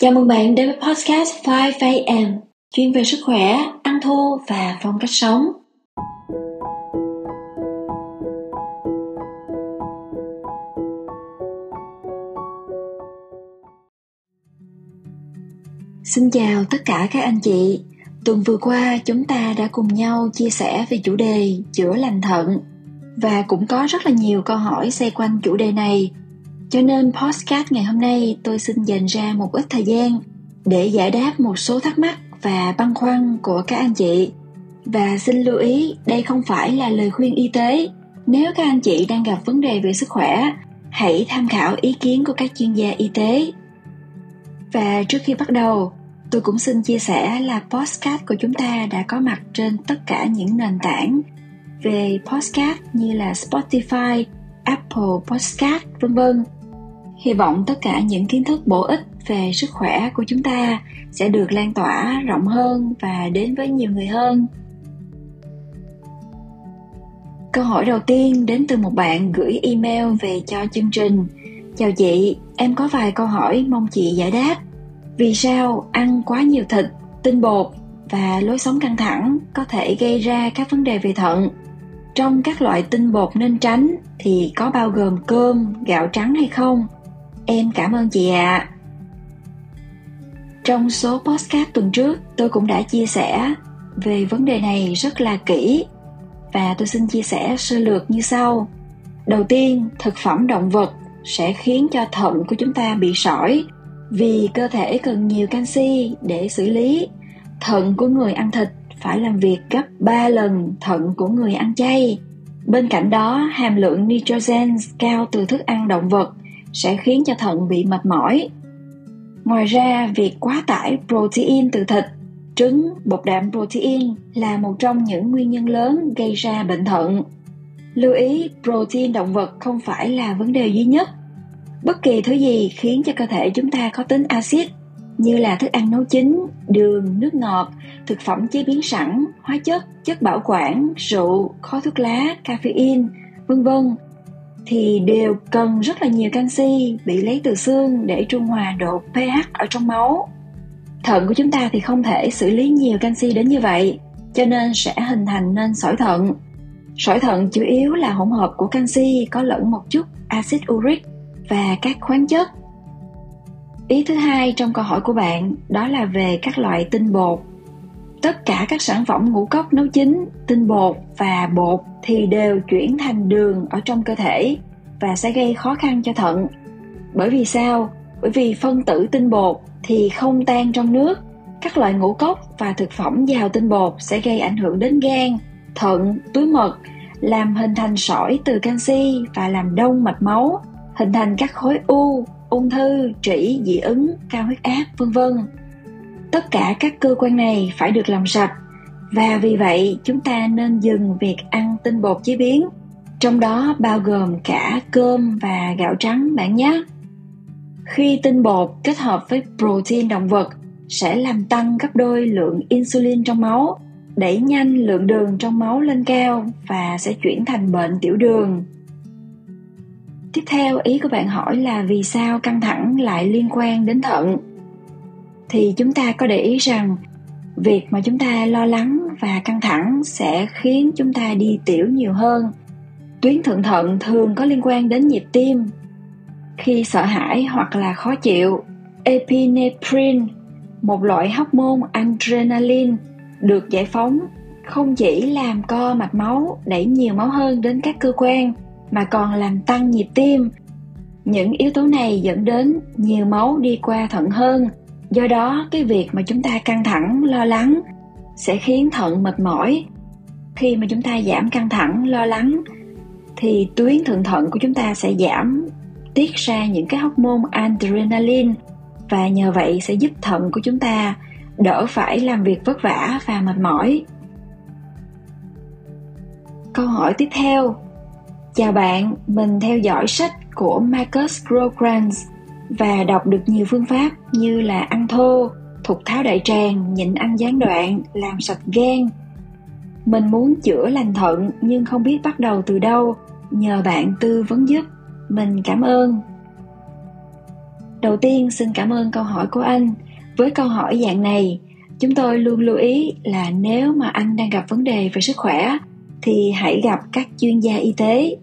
Chào mừng bạn đến với podcast 5am, chuyên về sức khỏe, ăn thô và phong cách sống. Xin chào tất cả các anh chị. Tuần vừa qua chúng ta đã cùng nhau chia sẻ về chủ đề chữa lành thận và cũng có rất là nhiều câu hỏi xoay quanh chủ đề này cho nên podcast ngày hôm nay tôi xin dành ra một ít thời gian để giải đáp một số thắc mắc và băn khoăn của các anh chị. Và xin lưu ý, đây không phải là lời khuyên y tế. Nếu các anh chị đang gặp vấn đề về sức khỏe, hãy tham khảo ý kiến của các chuyên gia y tế. Và trước khi bắt đầu, tôi cũng xin chia sẻ là podcast của chúng ta đã có mặt trên tất cả những nền tảng về podcast như là Spotify, Apple Podcast, vân vân hy vọng tất cả những kiến thức bổ ích về sức khỏe của chúng ta sẽ được lan tỏa rộng hơn và đến với nhiều người hơn. Câu hỏi đầu tiên đến từ một bạn gửi email về cho chương trình. Chào chị, em có vài câu hỏi mong chị giải đáp. Vì sao ăn quá nhiều thịt, tinh bột và lối sống căng thẳng có thể gây ra các vấn đề về thận? Trong các loại tinh bột nên tránh thì có bao gồm cơm, gạo trắng hay không? Em cảm ơn chị ạ. À. Trong số podcast tuần trước, tôi cũng đã chia sẻ về vấn đề này rất là kỹ và tôi xin chia sẻ sơ lược như sau. Đầu tiên, thực phẩm động vật sẽ khiến cho thận của chúng ta bị sỏi vì cơ thể cần nhiều canxi để xử lý. Thận của người ăn thịt phải làm việc gấp 3 lần thận của người ăn chay. Bên cạnh đó, hàm lượng nitrogen cao từ thức ăn động vật sẽ khiến cho thận bị mệt mỏi. Ngoài ra, việc quá tải protein từ thịt, trứng, bột đạm protein là một trong những nguyên nhân lớn gây ra bệnh thận. Lưu ý, protein động vật không phải là vấn đề duy nhất. Bất kỳ thứ gì khiến cho cơ thể chúng ta có tính axit như là thức ăn nấu chín, đường, nước ngọt, thực phẩm chế biến sẵn, hóa chất, chất bảo quản, rượu, khói thuốc lá, caffeine, vân vân thì đều cần rất là nhiều canxi bị lấy từ xương để trung hòa độ pH ở trong máu. Thận của chúng ta thì không thể xử lý nhiều canxi đến như vậy, cho nên sẽ hình thành nên sỏi thận. Sỏi thận chủ yếu là hỗn hợp của canxi có lẫn một chút axit uric và các khoáng chất. Ý thứ hai trong câu hỏi của bạn đó là về các loại tinh bột tất cả các sản phẩm ngũ cốc nấu chín, tinh bột và bột thì đều chuyển thành đường ở trong cơ thể và sẽ gây khó khăn cho thận. Bởi vì sao? Bởi vì phân tử tinh bột thì không tan trong nước. Các loại ngũ cốc và thực phẩm giàu tinh bột sẽ gây ảnh hưởng đến gan, thận, túi mật, làm hình thành sỏi từ canxi và làm đông mạch máu, hình thành các khối u, ung thư, trĩ, dị ứng, cao huyết áp, vân vân tất cả các cơ quan này phải được làm sạch. Và vì vậy, chúng ta nên dừng việc ăn tinh bột chế biến. Trong đó bao gồm cả cơm và gạo trắng bạn nhé. Khi tinh bột kết hợp với protein động vật, sẽ làm tăng gấp đôi lượng insulin trong máu, đẩy nhanh lượng đường trong máu lên cao và sẽ chuyển thành bệnh tiểu đường. Tiếp theo, ý của bạn hỏi là vì sao căng thẳng lại liên quan đến thận? Thì chúng ta có để ý rằng, việc mà chúng ta lo lắng và căng thẳng sẽ khiến chúng ta đi tiểu nhiều hơn. Tuyến thượng thận thường có liên quan đến nhịp tim, khi sợ hãi hoặc là khó chịu. Epinephrine, một loại hormone adrenaline, được giải phóng, không chỉ làm co mạch máu, đẩy nhiều máu hơn đến các cơ quan, mà còn làm tăng nhịp tim. Những yếu tố này dẫn đến nhiều máu đi qua thận hơn do đó, cái việc mà chúng ta căng thẳng, lo lắng sẽ khiến thận mệt mỏi. Khi mà chúng ta giảm căng thẳng, lo lắng, thì tuyến thượng thận của chúng ta sẽ giảm, tiết ra những cái hormone adrenaline. Và nhờ vậy sẽ giúp thận của chúng ta đỡ phải làm việc vất vả và mệt mỏi. Câu hỏi tiếp theo. Chào bạn, mình theo dõi sách của marcus grograns và đọc được nhiều phương pháp như là ăn thô, thục tháo đại tràng, nhịn ăn gián đoạn, làm sạch gan. Mình muốn chữa lành thận nhưng không biết bắt đầu từ đâu, nhờ bạn tư vấn giúp. Mình cảm ơn. Đầu tiên xin cảm ơn câu hỏi của anh. Với câu hỏi dạng này, chúng tôi luôn lưu ý là nếu mà anh đang gặp vấn đề về sức khỏe thì hãy gặp các chuyên gia y tế.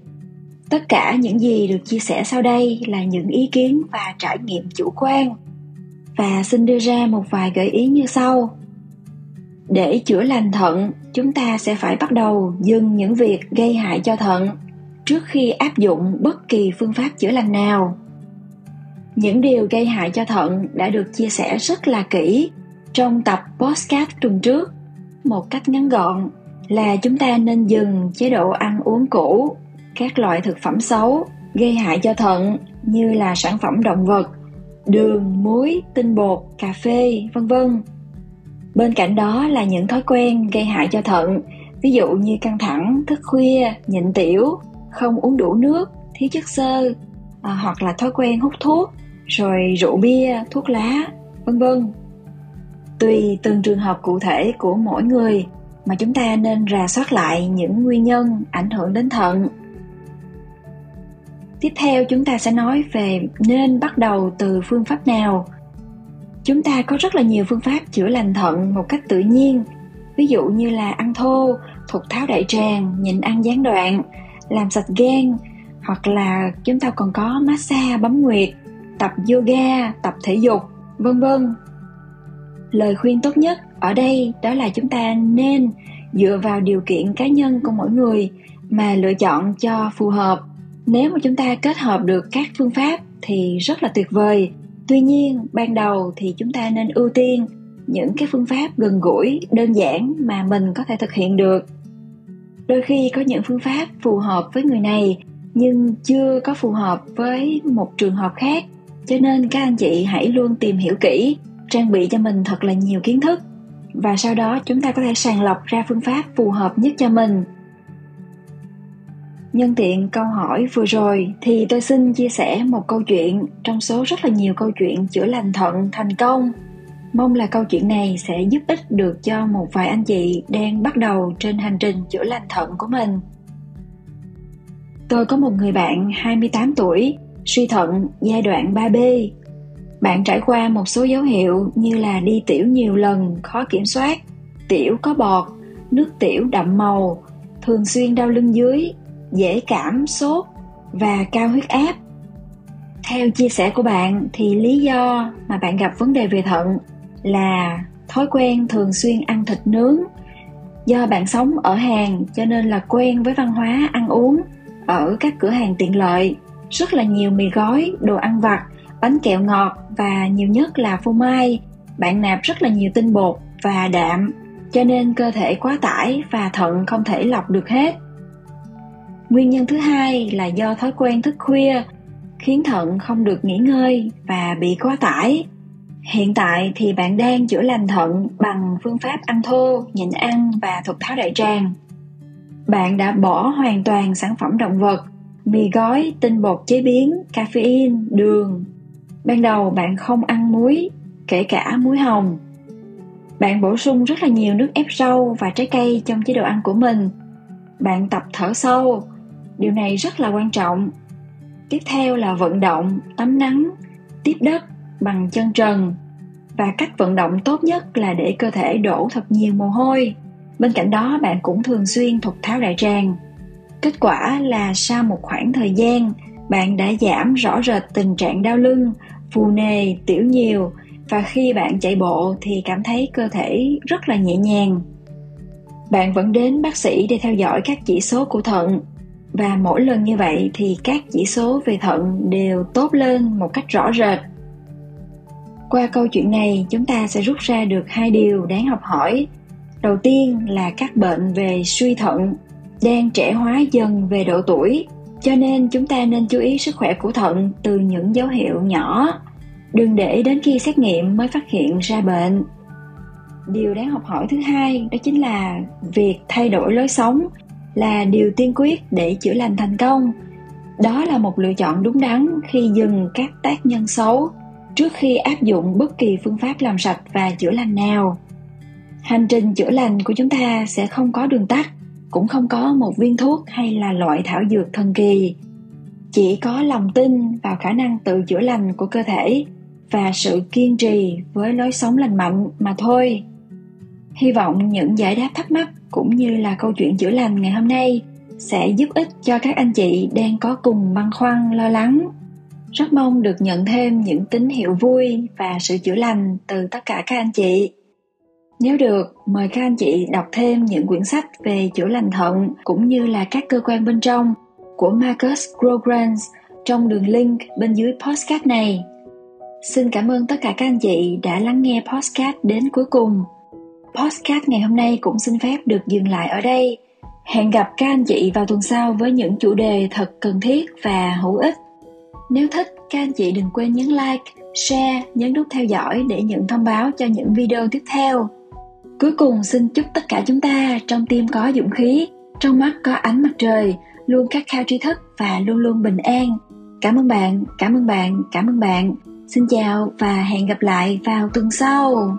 Tất cả những gì được chia sẻ sau đây là những ý kiến và trải nghiệm chủ quan. Và xin đưa ra một vài gợi ý như sau. Để chữa lành thận, chúng ta sẽ phải bắt đầu dừng những việc gây hại cho thận trước khi áp dụng bất kỳ phương pháp chữa lành nào. Những điều gây hại cho thận đã được chia sẻ rất là kỹ trong tập podcast tuần trước. Một cách ngắn gọn là chúng ta nên dừng chế độ ăn uống cũ các loại thực phẩm xấu gây hại cho thận như là sản phẩm động vật đường muối tinh bột cà phê vân vân. Bên cạnh đó là những thói quen gây hại cho thận ví dụ như căng thẳng thức khuya nhịn tiểu không uống đủ nước thiếu chất xơ à, hoặc là thói quen hút thuốc rồi rượu bia thuốc lá vân vân. Tùy từng trường hợp cụ thể của mỗi người mà chúng ta nên rà soát lại những nguyên nhân ảnh hưởng đến thận tiếp theo chúng ta sẽ nói về nên bắt đầu từ phương pháp nào. Chúng ta có rất là nhiều phương pháp chữa lành thận một cách tự nhiên. Ví dụ như là ăn thô thuộc tháo đại tràng, nhịn ăn gián đoạn, làm sạch gan, hoặc là chúng ta còn có massage bấm nguyệt, tập yoga, tập thể dục, vân vân. Lời khuyên tốt nhất ở đây đó là chúng ta nên dựa vào điều kiện cá nhân của mỗi người mà lựa chọn cho phù hợp nếu mà chúng ta kết hợp được các phương pháp thì rất là tuyệt vời. Tuy nhiên, ban đầu thì chúng ta nên ưu tiên những cái phương pháp gần gũi, đơn giản mà mình có thể thực hiện được. Đôi khi có những phương pháp phù hợp với người này, nhưng chưa có phù hợp với một trường hợp khác. Cho nên các anh chị hãy luôn tìm hiểu kỹ, trang bị cho mình thật là nhiều kiến thức. Và sau đó chúng ta có thể sàng lọc ra phương pháp phù hợp nhất cho mình nhân tiện câu hỏi vừa rồi thì tôi xin chia sẻ một câu chuyện trong số rất là nhiều câu chuyện chữa lành thận thành công mong là câu chuyện này sẽ giúp ích được cho một vài anh chị đang bắt đầu trên hành trình chữa lành thận của mình tôi có một người bạn 28 tuổi suy thận giai đoạn 3B. Bạn trải qua một số dấu hiệu như là đi tiểu nhiều lần, khó kiểm soát, tiểu có bọt, nước tiểu đậm màu, thường xuyên đau lưng dưới, dễ cảm, sốt và cao huyết áp. Theo chia sẻ của bạn thì lý do mà bạn gặp vấn đề về thận là thói quen thường xuyên ăn thịt nướng. Do bạn sống ở hàng cho nên là quen với văn hóa ăn uống ở các cửa hàng tiện lợi rất là nhiều mì gói, đồ ăn vặt, bánh kẹo ngọt và nhiều nhất là phô mai. Bạn nạp rất là nhiều tinh bột và đạm, cho nên cơ thể quá tải và thận không thể lọc được hết. Nguyên nhân thứ hai là do thói quen thức khuya, khiến thận không được nghỉ ngơi và bị quá tải. Hiện tại thì bạn đang chữa lành thận bằng phương pháp ăn thô, nhịn ăn và thuật tháo đại tràng. Bạn đã bỏ hoàn toàn sản phẩm động vật mì gói, tinh bột chế biến, caffeine, đường. Ban đầu bạn không ăn muối, kể cả muối hồng. Bạn bổ sung rất là nhiều nước ép rau và trái cây trong chế độ ăn của mình. Bạn tập thở sâu, điều này rất là quan trọng. Tiếp theo là vận động, tắm nắng, tiếp đất bằng chân trần. Và cách vận động tốt nhất là để cơ thể đổ thật nhiều mồ hôi. Bên cạnh đó bạn cũng thường xuyên thục tháo đại tràng Kết quả là sau một khoảng thời gian, bạn đã giảm rõ rệt tình trạng đau lưng, phù nề, tiểu nhiều và khi bạn chạy bộ thì cảm thấy cơ thể rất là nhẹ nhàng. Bạn vẫn đến bác sĩ để theo dõi các chỉ số của thận và mỗi lần như vậy thì các chỉ số về thận đều tốt lên một cách rõ rệt. Qua câu chuyện này, chúng ta sẽ rút ra được hai điều đáng học hỏi. Đầu tiên là các bệnh về suy thận đang trẻ hóa dần về độ tuổi cho nên chúng ta nên chú ý sức khỏe của thận từ những dấu hiệu nhỏ đừng để đến khi xét nghiệm mới phát hiện ra bệnh điều đáng học hỏi thứ hai đó chính là việc thay đổi lối sống là điều tiên quyết để chữa lành thành công. Đó là một lựa chọn đúng đắn khi dừng các tác nhân xấu trước khi áp dụng bất kỳ phương pháp làm sạch và chữa lành nào. Hành trình chữa lành của chúng ta sẽ không có đường tắt, cũng không có một viên thuốc hay là loại thảo dược thần kỳ. Chỉ có lòng tin vào khả năng tự chữa lành của cơ thể và sự kiên trì với lối sống lành mạnh mà thôi hy vọng những giải đáp thắc mắc cũng như là câu chuyện chữa lành ngày hôm nay sẽ giúp ích cho các anh chị đang có cùng băn khoăn, lo lắng rất mong được nhận thêm những tín hiệu vui và sự chữa lành từ tất cả các anh chị nếu được, mời các anh chị đọc thêm những quyển sách về chữa lành thận cũng như là các cơ quan bên trong của Marcus Grograns trong đường link bên dưới postcard này. Xin cảm ơn tất cả các anh chị đã lắng nghe postcard đến cuối cùng. Podcast ngày hôm nay cũng xin phép được dừng lại ở đây. Hẹn gặp các anh chị vào tuần sau với những chủ đề thật cần thiết và hữu ích. Nếu thích, các anh chị đừng quên nhấn like, share, nhấn nút theo dõi để nhận thông báo cho những video tiếp theo. Cuối cùng xin chúc tất cả chúng ta trong tim có dũng khí, trong mắt có ánh mặt trời, luôn khát khao tri thức và luôn luôn bình an. Cảm ơn bạn, cảm ơn bạn, cảm ơn bạn. Xin chào và hẹn gặp lại vào tuần sau.